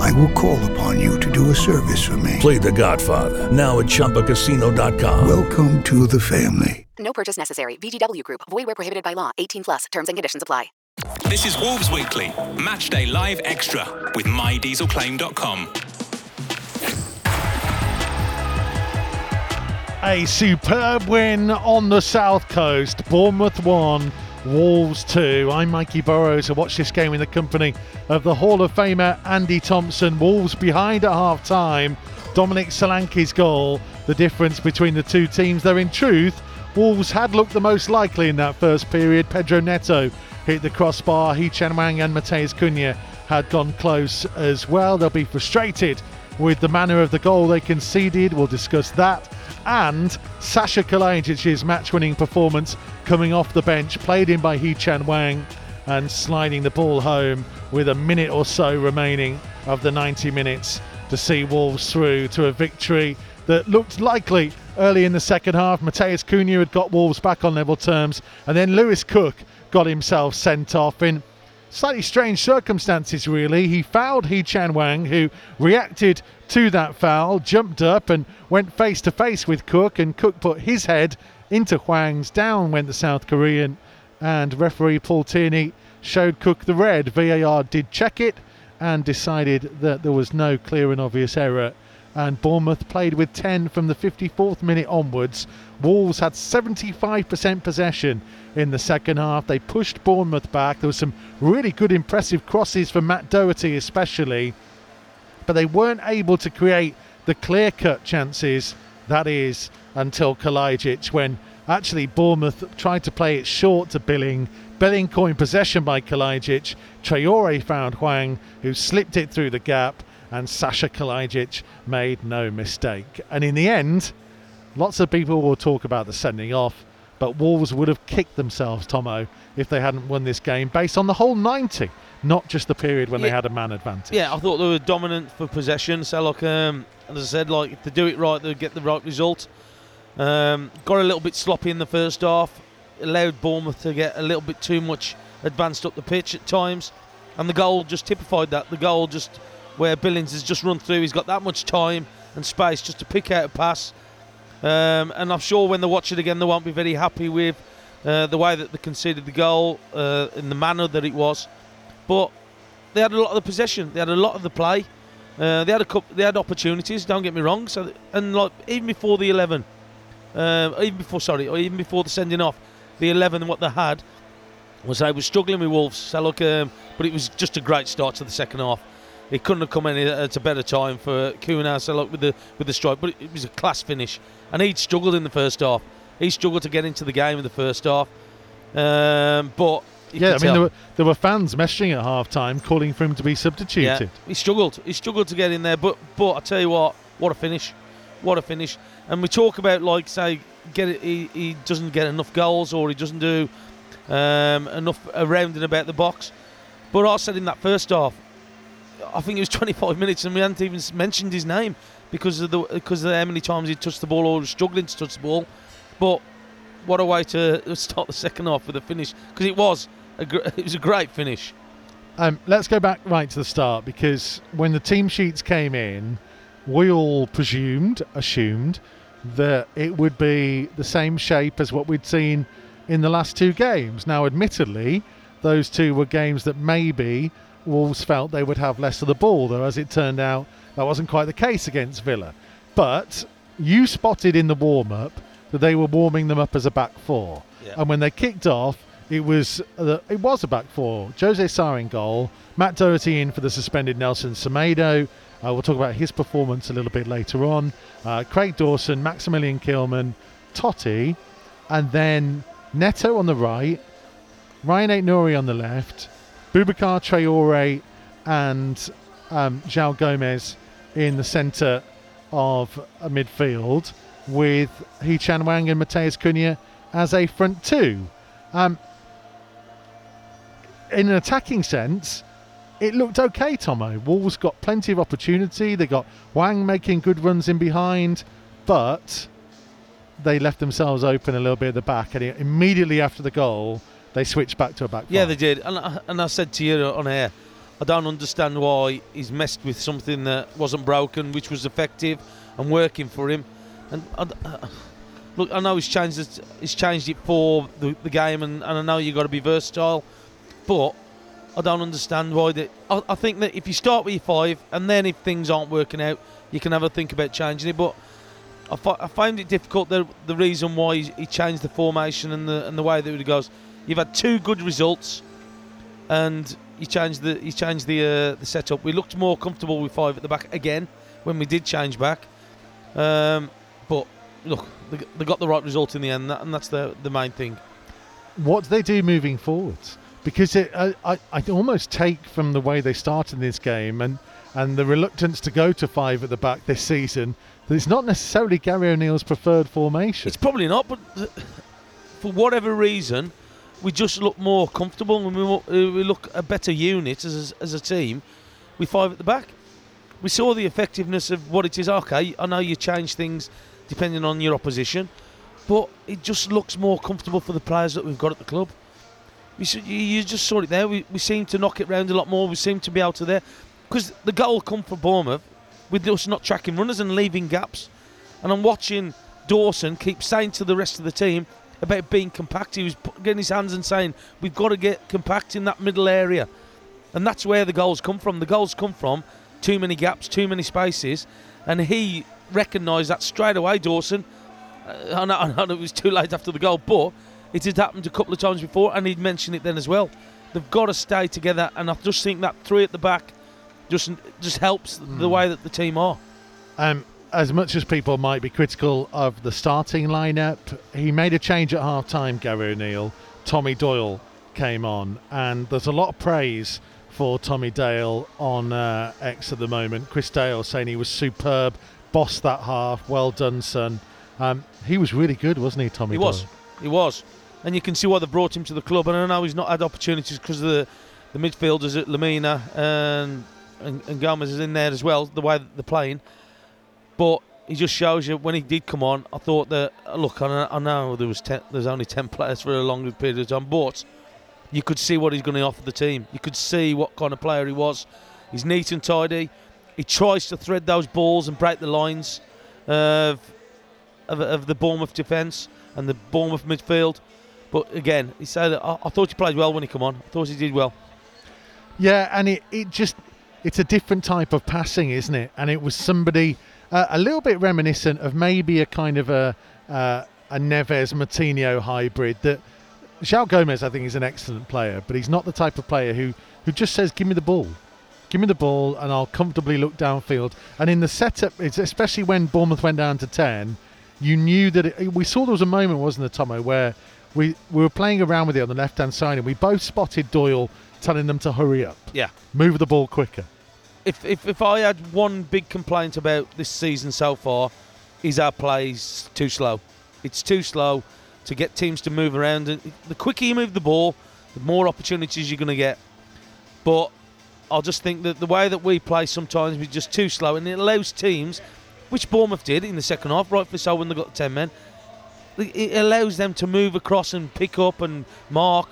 I will call upon you to do a service for me. Play The Godfather now at ChumbaCasino.com. Welcome to the family. No purchase necessary. VGW Group. Void where prohibited by law. 18 plus. Terms and conditions apply. This is Wolves Weekly, Matchday Live Extra with MyDieselClaim.com. A superb win on the south coast. Bournemouth won. Wolves 2. I'm Mikey Burrows. I watch this game in the company of the Hall of Famer Andy Thompson. Wolves behind at half time. Dominic Solanke's goal. The difference between the two teams, though in truth, Wolves had looked the most likely in that first period. Pedro Neto hit the crossbar. Hee-Chan Hwang and Matheus Cunha had gone close as well. They'll be frustrated with the manner of the goal they conceded. We'll discuss that. And Sasha Kalajdzic's match-winning performance coming off the bench, played in by Hee-Chan Hwang, and sliding the ball home with a minute or so remaining of the 90 minutes to see Wolves through to a victory that looked likely early in the second half. Matheus Cunha had got Wolves back on level terms, and then Lewis Cook got himself sent off in slightly strange circumstances, really. He fouled Hee-Chan Hwang, who reacted to that foul, jumped up and went face to face with Cook, and Cook put his head into Hwang's. Down went the South Korean, and referee Paul Tierney showed Cook the red. VAR did check it and decided that there was no clear and obvious error. And Bournemouth played with 10 from the 54th minute onwards. Wolves had 75% possession in the second half. They pushed Bournemouth back. There was some really good, impressive crosses from Matt Doherty, especially. But they weren't able to create the clear cut chances, that is, until Kalajdzic, when actually Bournemouth tried to play it short to Billing. Billing caught possession by Kalajdzic. Traore found Hwang, who slipped it through the gap, and Sasha Kalajdzic made no mistake. And in the end, lots of people will talk about the sending off, but Wolves would have kicked themselves, Tomo, if they hadn't won this game based on the whole 90, not just the period when Yeah. they had a man advantage. Yeah, I thought they were dominant for possession. So, like, um, as I said, like if they do it right, they'll get the right result. Um, got a little bit sloppy in the first half, allowed Bournemouth to get a little bit too much advanced up the pitch at times, and the goal just typified that. The goal just where Billings has just run through, he's got that much time and space just to pick out a pass. Um, and I'm sure when they watch it again, they won't be very happy with uh, the way that they conceded the goal uh, in the manner that it was. But they had a lot of the possession. They had a lot of the play. Uh, they had a couple, they had opportunities. Don't get me wrong. So and like even before the eleven, uh, even before sorry, or even before the sending off, the eleven what they had was they were struggling with Wolves. So look, um, but it was just a great start to the second half. It couldn't have come any at a better time for Cunha. So look with the with the strike, but it was a class finish. And he'd struggled in the first half. He struggled to get into the game in the first half. Um, but Yeah, I mean, there were, there were fans messaging at half time calling for him to be substituted. yeah, he struggled. He struggled to get in there, but but I tell you what, what a finish, what a finish. And we talk about like say, get it, he, he doesn't get enough goals or he doesn't do um, enough around and about the box. But I said in that first half, I think it was 25 minutes, and we hadn't even mentioned his name because of the because of how many times he touched the ball or was struggling to touch the ball. But what a way to start the second half with a finish because it was a gr- it was a great finish. Um, let's go back right to the start because when the team sheets came in, we all presumed, assumed that it would be the same shape as what we'd seen in the last two games. Now, admittedly, those two were games that maybe Wolves felt they would have less of the ball, though, as it turned out, that wasn't quite the case against Villa. But you spotted in the warm up that they were warming them up as a back four. Yeah. And when they kicked off, it was uh, it was a back four. Jose Sá in goal, Matt Doherty in for the suspended Nelson Semedo. Uh, we'll talk about his performance a little bit later on. Uh, Craig Dawson, Maximilian Kilman, Toti, and then Neto on the right, Ryan Ait Nouri on the left, Boubacar Traore and um, Gomes in the centre of midfield with Hee-Chan Hwang and Matheus Cunha as a front two. Um, in an attacking sense, it looked okay, Tomo. Wolves got plenty of opportunity. They got Hwang making good runs in behind, but they left themselves open a little bit at the back. And immediately after the goal, they switched back to a back. Yeah, five. they did. And I, and I said to you on air, I don't understand why he's messed with something that wasn't broken, which was effective and working for him. And I, uh, look, I know he's changed it. He's changed it for the, the game, and, and I know you've got to be versatile, but I don't understand why. That I, I think that if you start with your five, and then if things aren't working out, you can have a think about changing it. But I, fi- I find it difficult the the reason why he, he changed the formation and the and the way that it goes. You've had two good results, and you changed the you changed the uh, the setup. We looked more comfortable with five at the back again when we did change back. Um, but look, they, they got the right result in the end, and that's the the main thing. what do they do moving forwards? Because it, I, I, I almost take from the way they started this game and, and the reluctance to go to five at the back this season that it's not necessarily Gary O'Neill's preferred formation. It's probably not, but for whatever reason, we just look more comfortable and we, uh, we look a better unit as as a team with five at the back. We saw the effectiveness of what it is. Okay, I know you change things depending on your opposition, but it just looks more comfortable for the players that we've got at the club. We you, just saw it there. We, we seem to knock it round a lot more. We seem to be able to there because the goal come from Bournemouth with us not tracking runners and leaving gaps. And I'm watching Dawson keep saying to the rest of the team about being compact. He was getting his hands and saying, "We've got to get compact in that middle area," and that's where the goals come from. The goals come from too many gaps, too many spaces, and he recognised that straight away. Dawson. Uh, I, know, I know it was too late after the goal, but it had happened a couple of times before, and he'd mentioned it then as well. They've got to stay together, and I just think that three at the back just just helps the way that the team are. Um, as much as people might be critical of the starting lineup, he made a change at half time, Gary O'Neill. Tommy Doyle came on, and there's a lot of praise for Tommy Doyle on uh, X at the moment. Chris Dale saying he was superb, bossed that half, well done, son. Um, he was really good, wasn't he, Tommy He Doyle? was. He was. And you can see why they brought him to the club. And I know he's not had opportunities because the the midfielders at Lemina and, and and Gomes is in there as well, the way they're playing. But he just shows you when he did come on. I thought that look, I know, I know there was ten, there's only ten players for a longer period of time, but you could see what he's going to offer the team. You could see what kind of player he was. He's neat and tidy. He tries to thread those balls and break the lines of of, of the Bournemouth defence and the Bournemouth midfield. But again, he said I, I thought he played well when he come on. I thought he did well. Yeah, and it, it just it's a different type of passing, isn't it? And it was somebody uh, a little bit reminiscent of maybe a kind of a uh, a Neves Moutinho hybrid. That João Gomes, I think, is an excellent player, but he's not the type of player who who just says, "Give me the ball." Give me the ball and I'll comfortably look downfield. And in the setup, it's especially when Bournemouth went down to 10, you knew that it, we saw there was a moment, wasn't there, Tomo, where we, we were playing around with it on the left hand side and we both spotted Doyle telling them to hurry up, Yeah. move the ball quicker. If, if if I had one big complaint about this season so far, is our plays too slow. It's too slow to get teams to move around. And the quicker you move the ball, the more opportunities you're going to get. But I just think that the way that we play sometimes we're just too slow, and it allows teams, which Bournemouth did in the second half, rightfully so when they got ten men, it allows them to move across and pick up and mark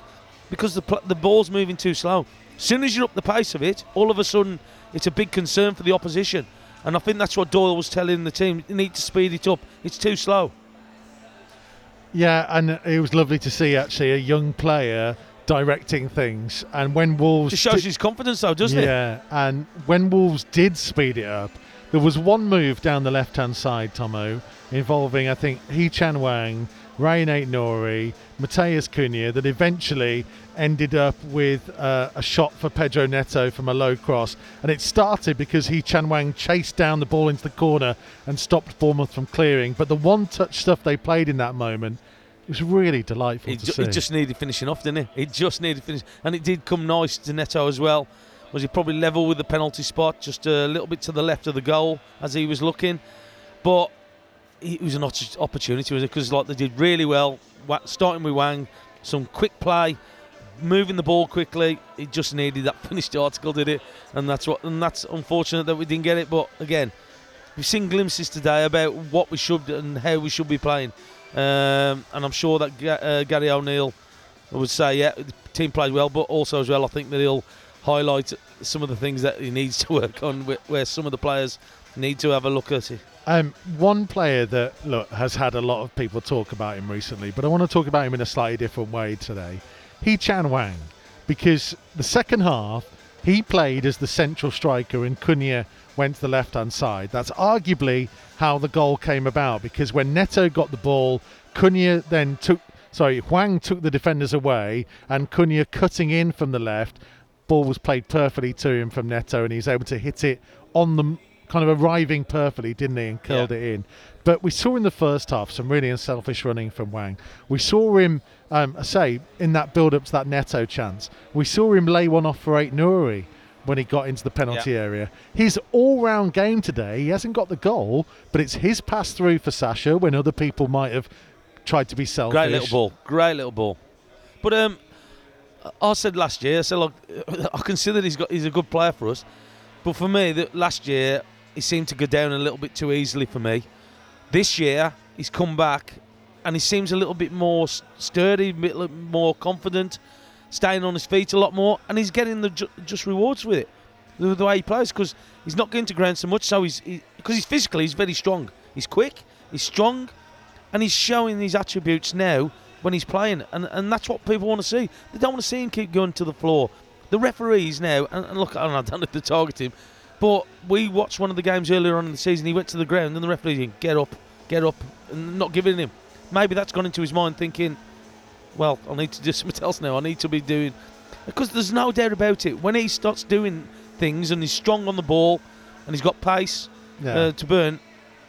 because the the ball's moving too slow. As soon as you're up the pace of it, all of a sudden it's a big concern for the opposition. And I think that's what Doyle was telling the team. You need to speed it up. It's too slow. Yeah, and it was lovely to see actually a young player directing things. And when Wolves Just shows did- his confidence, though, doesn't it? yeah, and when Wolves did speed it up, there was one move down the left-hand side, Tomo, involving I think Hee-Chan Hwang, Rayan Ait Nouri, Matheus Cunha, that eventually ended up with uh, a shot for Pedro Neto from a low cross, and it started because Hee-Chan Hwang chased down the ball into the corner and stopped Bournemouth from clearing. But the one-touch stuff they played in that moment. It was really delightful It, to ju- see. it just needed finishing off, didn't it? It just needed finish, and it did come nice to Neto as well. Was he probably level with the penalty spot, just a little bit to the left of the goal as he was looking, but it was an opportunity, was it? Because like they did really well, starting with Hwang, some quick play, moving the ball quickly. It just needed that finished article, did it? And that's what, and that's unfortunate that we didn't get it. But again, we've seen glimpses today about what we should and how we should be playing. Um, and I'm sure that uh, Gary O'Neill would say, yeah, the team played well, but also as well, I think that he'll highlight some of the things that he needs to work on, where some of the players need to have a look at it. Um, one player that look has had a lot of people talk about him recently, but I want to talk about him in a slightly different way today. Hee-Chan Hwang, because the second half he played as the central striker and Cunha went to the left hand side. That's arguably how the goal came about because when Neto got the ball, Cunha then took sorry Hwang took the defenders away and Cunha cutting in from the left. Ball was played perfectly to him from Neto and he was able to hit it on the kind of arriving perfectly, didn't he, and curled Yeah. it in. But we saw in the first half some really unselfish running from Hwang. We saw him, um, I say, in that build up to that Neto chance. We saw him lay one off for Ait Nouri when he got into the penalty Yeah. area. His all round game today, he hasn't got the goal, but it's his pass through for Sasha when other people might have tried to be selfish. Great little ball. Great little ball. But um, I said last year, I said, look, I consider he's got he's a good player for us. But for me, that last year he seemed to go down a little bit too easily for me. This year he's come back and he seems a little bit more sturdy, a bit more confident, staying on his feet a lot more, and he's getting the ju- just rewards with it. The, the way he plays, because he's not going to ground so much, so he's because he's physically he's very strong. He's quick, he's strong, and he's showing these attributes now when he's playing, and, and that's what people want to see. They don't want to see him keep going to the floor. The referees now, and, and look, I don't, know, I don't have to target him, but we watched one of the games earlier on in the season. He went to the ground, and the referee went, get up, get up, and not giving him. Maybe that's gone into his mind, thinking, well, I need to do something else now. I need to be doing because there's no doubt about it. When he starts doing things and he's strong on the ball and he's got pace Yeah. uh, to burn,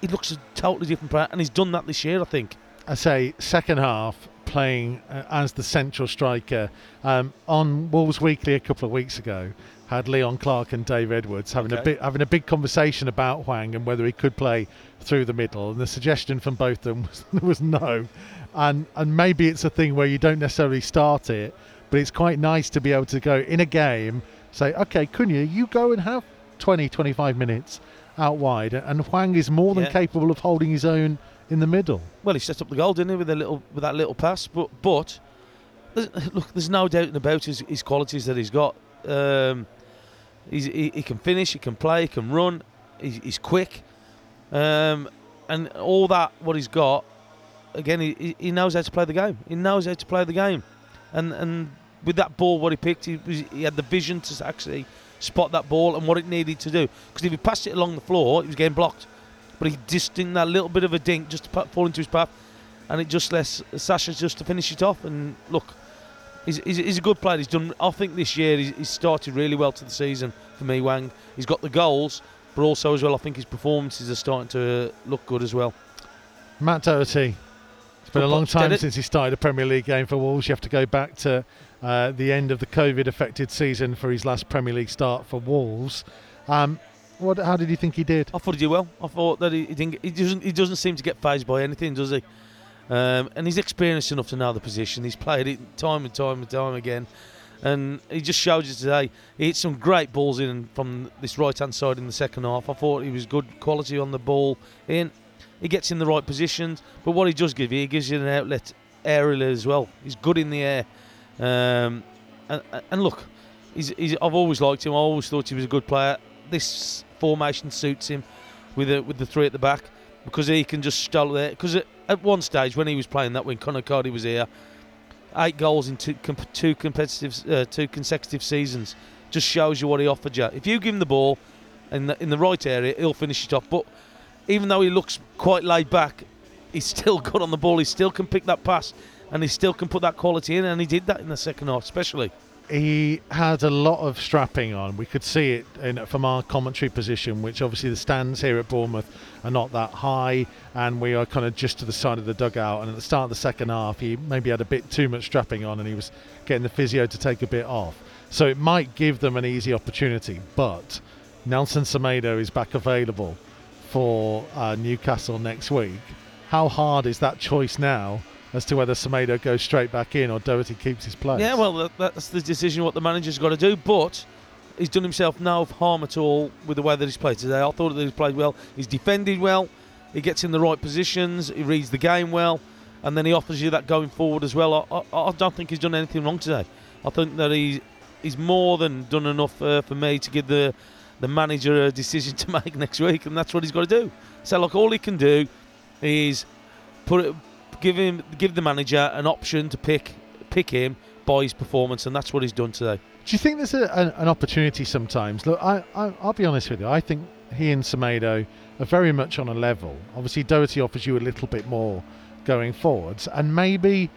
he looks a totally different player, and he's done that this year, I think. I say second half playing uh, as the central striker um, on Wolves Weekly a couple of weeks ago had Leon Clarke and Dave Edwards having a Okay. big having a big conversation about Hwang and whether he could play through the middle and the suggestion from both of them was, was no and and maybe it's a thing where you don't necessarily start it but it's quite nice to be able to go in a game say okay Cunha you go and have 20 25 minutes out wide and Hwang is more than Yeah. capable of holding his own in the middle Well, he set up the goal, didn't he, with a little with that little pass? But but there's- look, there's no doubt about his, his qualities that he's got. Um, he, he can finish, he can play, he can run, he's, he's quick, um, and all that what he's got. Again, he- he, knows how to play the game. He knows how to play the game, and and with that ball, what he picked, he, he had the vision to actually spot that ball and what it needed to do. Because if he passed it along the floor, he was getting blocked but he just did that little bit of a dink just to fall into his path, and it just lets Sasha just to finish it off. And look, he's, he's, he's a good player. He's done. I think this year he's, he's started really well to the season for me. Hwang. He's got the goals, but also as well, I think his performances are starting to look good as well. Matt Doherty. It's been a long time since he started a Premier League game for Wolves. You have to go back to uh, the end of the COVID-affected season for his last Premier League start for Wolves. Um, what? How did you think he did? I thought he did well. I thought that he, he didn't. He doesn't. He doesn't seem to get fazed by anything, does he? Um, and he's experienced enough to know the position. He's played it time and time and time again, and he just showed you today. He hit some great balls in from this right hand side in the second half. I thought he was good quality on the ball in, he gets in the right positions. But what he does give you, he gives you an outlet aerially as well. He's good in the air. Um, and, and look, he's, he's, I've always liked him. I always thought he was a good player. This formation suits him with the, with the three at the back because he can just stall there. Because at, one stage when he was playing that, when Conor Coady was here, eight goals in two, comp- two competitive, uh, two consecutive seasons just shows you what he offered you. If you give him the ball in the, in the right area, he'll finish it off. But even though he looks quite laid back, he's still good on the ball. He still can pick that pass, and he still can put that quality in. And he did that in the second half, especially. He had a lot of strapping on. We could see it in, from our commentary position, which obviously the stands here at Bournemouth are not that high, and we are kind of just to the side of the dugout. And at the start of the second half, he maybe had a bit too much strapping on, and he was getting the physio to take a bit off. So it might give them an easy opportunity, but Nelson Semedo is back available for uh, Newcastle next week. How hard is that choice now as to whether Semedo goes straight back in or Doherty keeps his place? Yeah, well, that's the decision what the manager's got to do. But he's done himself no harm at all with the way that he's played today. I thought that he's played well. He's defended well. He gets in the right positions. He reads the game well, and then he offers you that going forward as well. I, I, I don't think he's done anything wrong today. I think that he he's more than done enough uh, for me to give the the manager a decision to make next week, and that's what he's got to do. So, look, all he can do is put it, give him give the manager an option to pick pick him by his performance, and that's what he's done today. Do you think there's a, an, an opportunity sometimes? Look, I, I, I'll be honest with you. I think he and Semedo are very much on a level. Obviously, Doherty offers you a little bit more going forwards, and maybe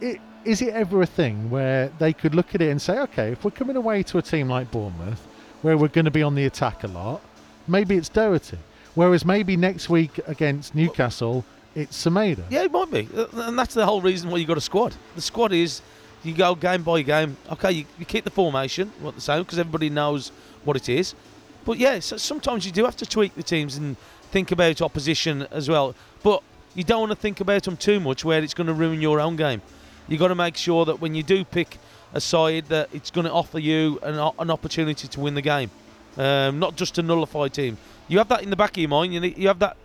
it, is it ever a thing where they could look at it and say, okay, if we're coming away to a team like Bournemouth, where we're going to be on the attack a lot, maybe it's Doherty. Whereas maybe next week against Newcastle, it's Semedo. Yeah, it might be, Uh, and that's the whole reason why you've got a squad. The squad is you go game by game. Okay, you, you keep the formation what the same because everybody knows what it is. But yeah, so sometimes you do have to tweak the teams and think about opposition as well. But you don't want to think about them too much where it's going to ruin your own game. You've got to make sure that when you do pick a side, that it's going to offer you an, an opportunity to win the game, um, not just a nullified team. You have that in the back of your mind. You, you have that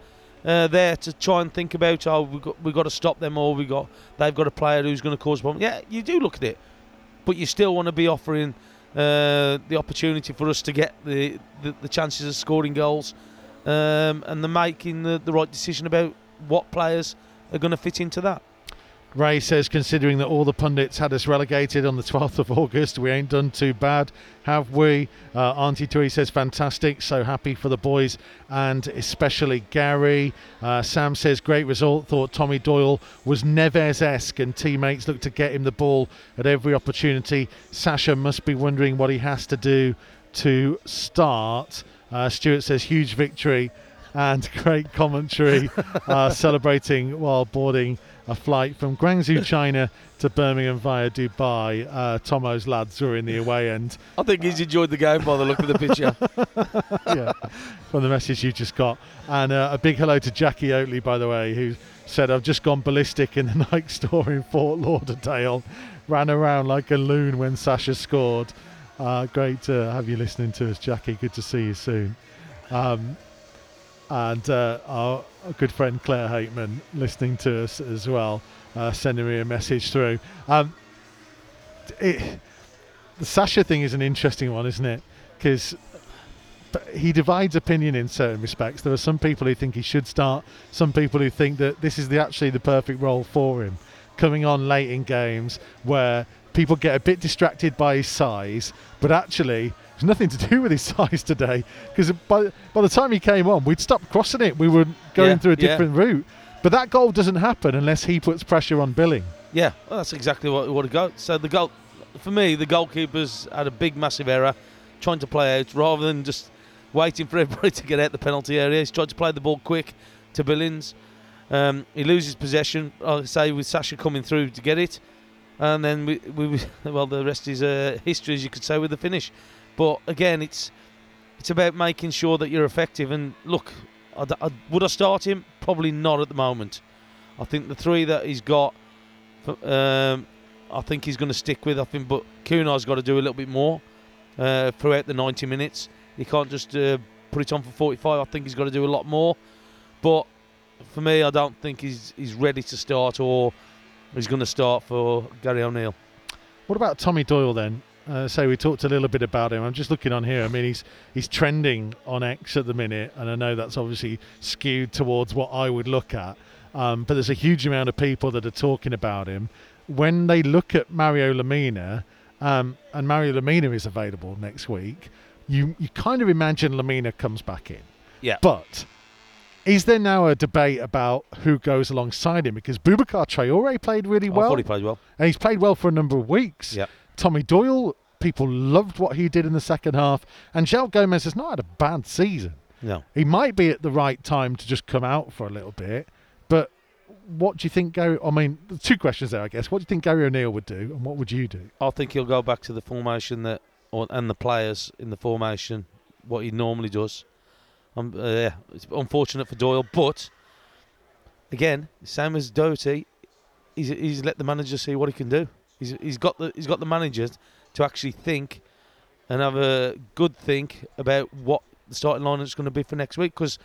uh, there to try and think about. Oh, we got we got to stop them, or we got they've got a player who's going to cause problems. Yeah, you do look at it, but you still want to be offering uh, the opportunity for us to get the, the, the chances of scoring goals, um, and the making the, the right decision about what players are going to fit into that. Ray says, considering that all the pundits had us relegated on the 12th of August, we ain't done too bad, have we? Uh, Auntie Tui says, fantastic, so happy for the boys and especially Gary. Uh, Sam says, great result, thought Tommy Doyle was Neves esque and teammates looked to get him the ball at every opportunity. Sasha must be wondering what he has to do to start. Uh, Stuart says, huge victory and great commentary uh, celebrating while boarding a flight from Guangzhou, China to Birmingham via Dubai. Uh, Tomo's lads were in the away end. I think he's enjoyed the game by the look of the picture. yeah, from the message you just got. And uh, a big hello to Jacqui Oatley, by the way, who said, I've just gone ballistic in the Nike store in Fort Lauderdale. Ran around like a loon when Sasha scored. Uh, great to have you listening to us, Jacqui. Good to see you soon. Um, and uh, our good friend Claire Hateman listening to us as well, uh, sending me a message through. Um, it, the Sasha thing is an interesting one, isn't it? Because he divides opinion in certain respects. There are some people who think he should start, some people who think that this is the actually the perfect role for him, coming on late in games where people get a bit distracted by his size, but actually there's nothing to do with his size today because by, by the time he came on, we'd stopped crossing it. We were going Yeah, through a yeah. different route. But that goal doesn't happen unless he puts pressure on Billing. Yeah, well, that's exactly what what it got. So the goal, for me, the goalkeeper's had a big, massive error, trying to play out rather than just waiting for everybody to get out the penalty area. He's tried to play the ball quick to Billings. Um, he loses possession. I say with Sasha coming through to get it, and then we, we well the rest is uh, history, as you could say, with the finish. But again, it's it's about making sure that you're effective. And look, I I would I start him? Probably not at the moment. I think the three that he's got, um, I think he's going to stick with. I think, but Cunha's got to do a little bit more uh, throughout the 90 minutes. He can't just uh, put it on for 45. I think he's got to do a lot more. But for me, I don't think he's he's ready to start or he's going to start for Gary O'Neill. What about Tommy Doyle then? Uh, so we talked a little bit about him. I'm just looking on here. I mean, he's he's trending on X at the minute, and I know that's obviously skewed towards what I would look at. Um, but there's a huge amount of people that are talking about him. When they look at Mario Lemina, um, and Mario Lemina is available next week, you you kind of imagine Lemina comes back in. Yeah. But is there now a debate about who goes alongside him? Because Boubacar Traore played really well. I thought he played well. And he's played well for a number of weeks. Yeah. Tommy Doyle, people loved what he did in the second half. And João Gomes has not had a bad season. No. He might be at the right time to just come out for a little bit. But what do you think Gary I mean, two questions there, I guess. What do you think Gary O'Neill would do and what would you do? I think he'll go back to the formation that, or, and the players in the formation, what he normally does. Um, uh, yeah, it's unfortunate for Doyle, but again, same as Doherty, he's, he's let the manager see what he can do. He's, he's got the he's got the managers to actually think and have a good think about what the starting line is going to be for next week because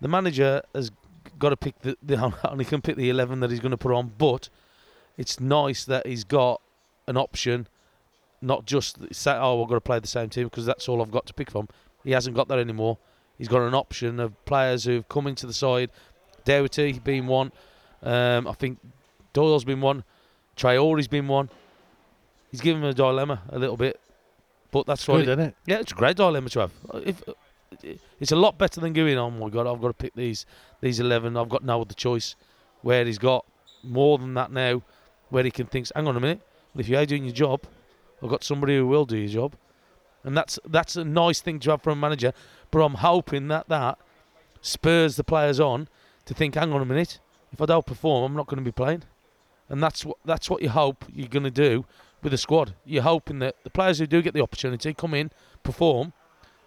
the manager has got to pick the, the only can pick the eleven that he's going to put on, but it's nice that he's got an option, not just say, oh, we're going to play the same team because that's all I've got to pick from. He hasn't got that anymore. He's got an option of players who've come into the side. Doherty being one. Um, I think Doyle's been one. Traore's been one. He's given him a dilemma a little bit, but that's It's what. good, isn't it? Yeah, it's a great dilemma to have. If uh, it's a lot better than going, oh my god, I've got to pick these these eleven. I've got no other choice. Where he's got more than that now, where he can think, hang on a minute, well, if you're doing your job, I've got somebody who will do your job, and that's that's a nice thing to have from a manager. But I'm hoping that that spurs the players on to think, hang on a minute, if I don't perform, I'm not going to be playing, and that's what that's what you hope you're going to do with the squad. You're hoping that the players who do get the opportunity come in, perform,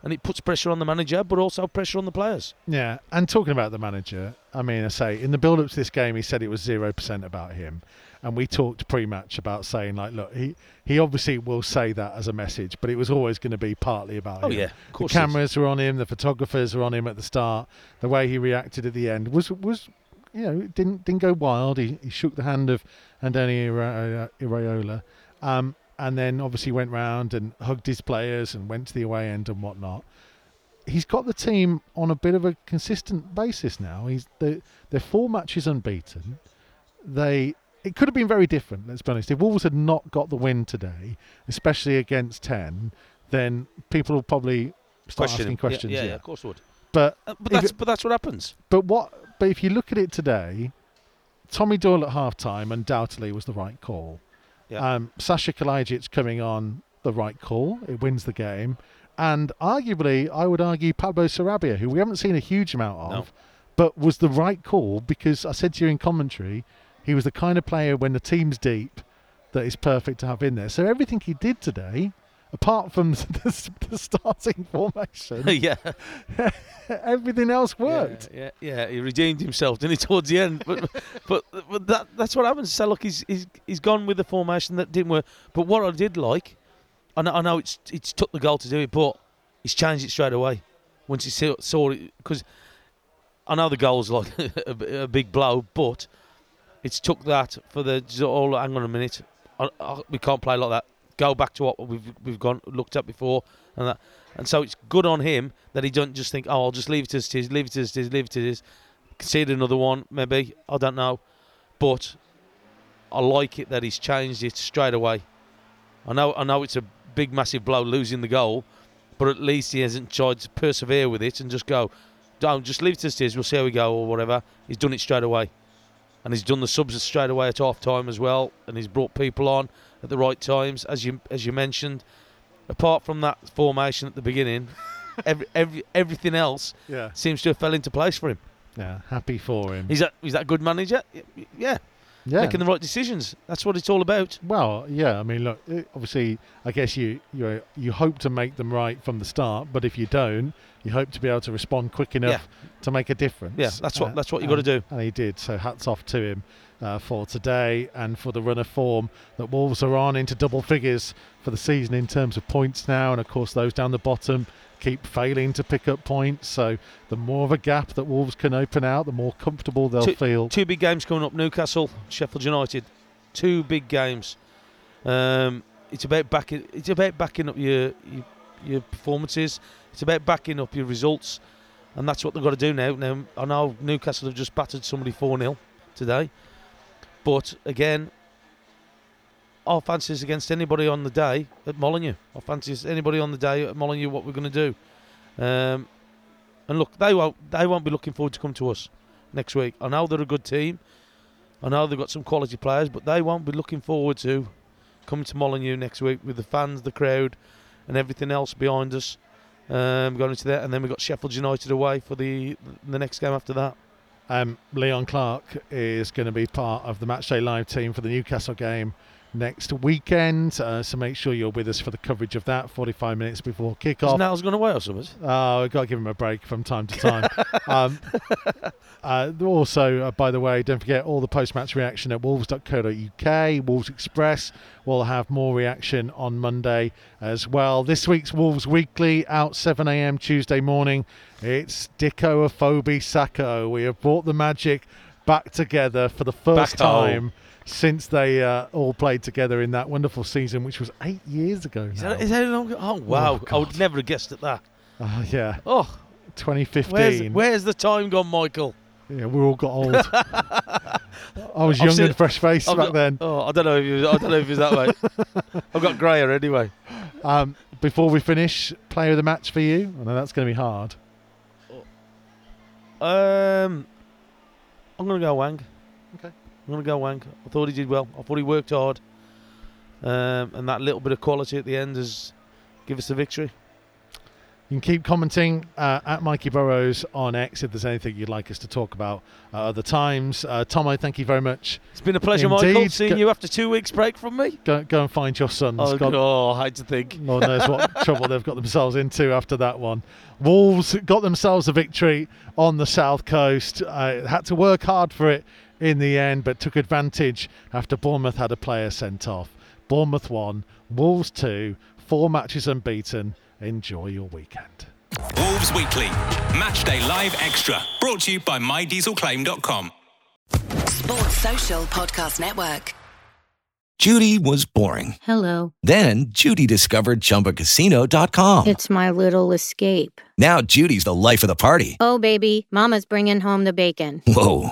and it puts pressure on the manager, but also pressure on the players. Yeah, and talking about the manager, I mean, I say in the build-up to this game, he said it was zero percent about him, and we talked pre-match about saying like, look, he he obviously will say that as a message, but it was always going to be partly about Oh, him. yeah, of the course is. cameras were on him, the photographers were on him at the start. The way he reacted at the end was was you know didn't didn't go wild. He he shook the hand of Andoni Ira- Iraola, um, and then obviously went round and hugged his players and went to the away end and whatnot he's got the team on a bit of a consistent basis now. He's they, they're four matches unbeaten. They it could have been very different. Let's be honest. If Wolves had not got the win today, especially against ten, then people will probably start Question asking him. questions. Yeah, yeah, yeah, of course would. But Uh, but that's it- but that's what happens. but what? But if you look at it today, Tommy Doyle at half time undoubtedly was the right call. Yeah. Um, Sasha Kalajdzic coming on the right call. It wins the game. And arguably, I would argue Pablo Sarabia, who we haven't seen a huge amount of, No. but was the right call because I said to you in commentary, he was the kind of player when the team's deep that is perfect to have in there. So everything he did today, apart from the, the starting formation, yeah, everything else worked. Yeah, yeah, yeah. He redeemed himself, didn't he, towards the end? But but, but that that's what happens. So look, he's, he's he's gone with the formation that didn't work. But what I did like, I know, I know it's it's took the goal to do it, but he's changed it straight away once he saw, saw it because I know the goal's like a, a big blow, but it's took that for the all. Oh, hang on a minute, I, I, we can't play like that. Go back to what we've we've gone looked at before, and that, and so it's good on him that he doesn't just think, oh, I'll just leave it as it is, leave it as it is, leave it as it is. Concede another one, maybe I don't know, but I like it that he's changed it straight away. I know I know it's a big massive blow losing the goal, but at least he hasn't tried to persevere with it and just go, don't just leave it as it is. We'll see how we go or whatever. He's done it straight away, and he's done the subs straight away at half time as well, and he's brought people on at the right times, as you as you mentioned. Apart from that formation at the beginning, every, every everything else Yeah. seems to have fell into place for him. Yeah, happy for him. He's that he's that good manager. Yeah, yeah. making the right decisions. That's what it's all about. Well, yeah. I mean, look. Eh, obviously, I guess you you you hope to make them right from the start, but if you don't, you hope to be able to respond quick enough to make a difference. Yeah, that's what- uh, that's what you gotta do. And he did. So hats off to him. Uh, for today and for the run of form that Wolves are on into double figures for the season in terms of points now. And of course, those down the bottom keep failing to pick up points. So the more of a gap that Wolves can open out, the more comfortable they'll two, feel. Two big games coming up: Newcastle, Sheffield United. Two big games. Um, it's about backing. It's about backing up your, your your performances. It's about backing up your results, and that's what they've got to do now. Now I know Newcastle have just battered somebody four 0 today, but again, our fancies against anybody on the day at Molineux. Our fancies anybody on the day at Molineux what we're going to do. Um, and look, they won't they won't be looking forward to come to us next week. I know they're a good team. I know they've got some quality players, but they won't be looking forward to coming to Molineux next week with the fans, the crowd, and everything else behind us. Um, going into that, and then we've got Sheffield United away for the the next game after that. Um, Leon Clarke is going to be part of the Matchday Live team for the Newcastle game next weekend. Uh, so make sure you're with us for the coverage of that 45 minutes before kickoff. Is Niall's gone away or something? Oh, we've got to give him a break from time to time. um, uh, also, uh, by the way, don't forget all the post match reaction at wolves.co.uk. Wolves Express We'll have more reaction on Monday as well. This week's Wolves Weekly out 7 a.m. Tuesday morning. It's Dicko Afobe Sako. We have brought the magic back together for the first Back home. time since they uh, all played together in that wonderful season, which was eight years ago. Is now. that, is that long? Oh wow! I would never have guessed at that. Oh, yeah, Oh, 2015. where's, where's the time gone, Michael? Yeah, we all got old. I was I've young and fresh faced back got- then. Oh, I don't know if you, I don't know if it's that way. I've got greyer anyway. Um, before we finish, player of the match for you. I know that's going to be hard. Um, I'm gonna go Hwang. Okay. I'm gonna go Hwang. I thought he did well. I thought he worked hard, um, and that little bit of quality at the end has give us the victory. You can keep commenting uh, at Mikey Burrows on X if there's anything you'd like us to talk about at other times. Uh, Tomo, thank you very much. It's been a pleasure, Michael, Indeed. seeing Go- you after two weeks break from me. Go, go and find your sons. Oh, God, God, I hate to think. Lord knows what trouble they've got themselves into after that one. Wolves got themselves a victory on the south coast. Uh, had to work hard for it in the end, but took advantage after Bournemouth had a player sent off. Bournemouth won, Wolves two, four matches unbeaten. Enjoy your weekend. Wolves Weekly, Matchday Live Extra, brought to you by MyDieselClaim.com. Sports Social Podcast Network. Judy was boring. Hello. Then Judy discovered ChumbaCasino.com. It's my little escape. Now Judy's the life of the party. Oh, baby, Mama's bringing home the bacon. Whoa,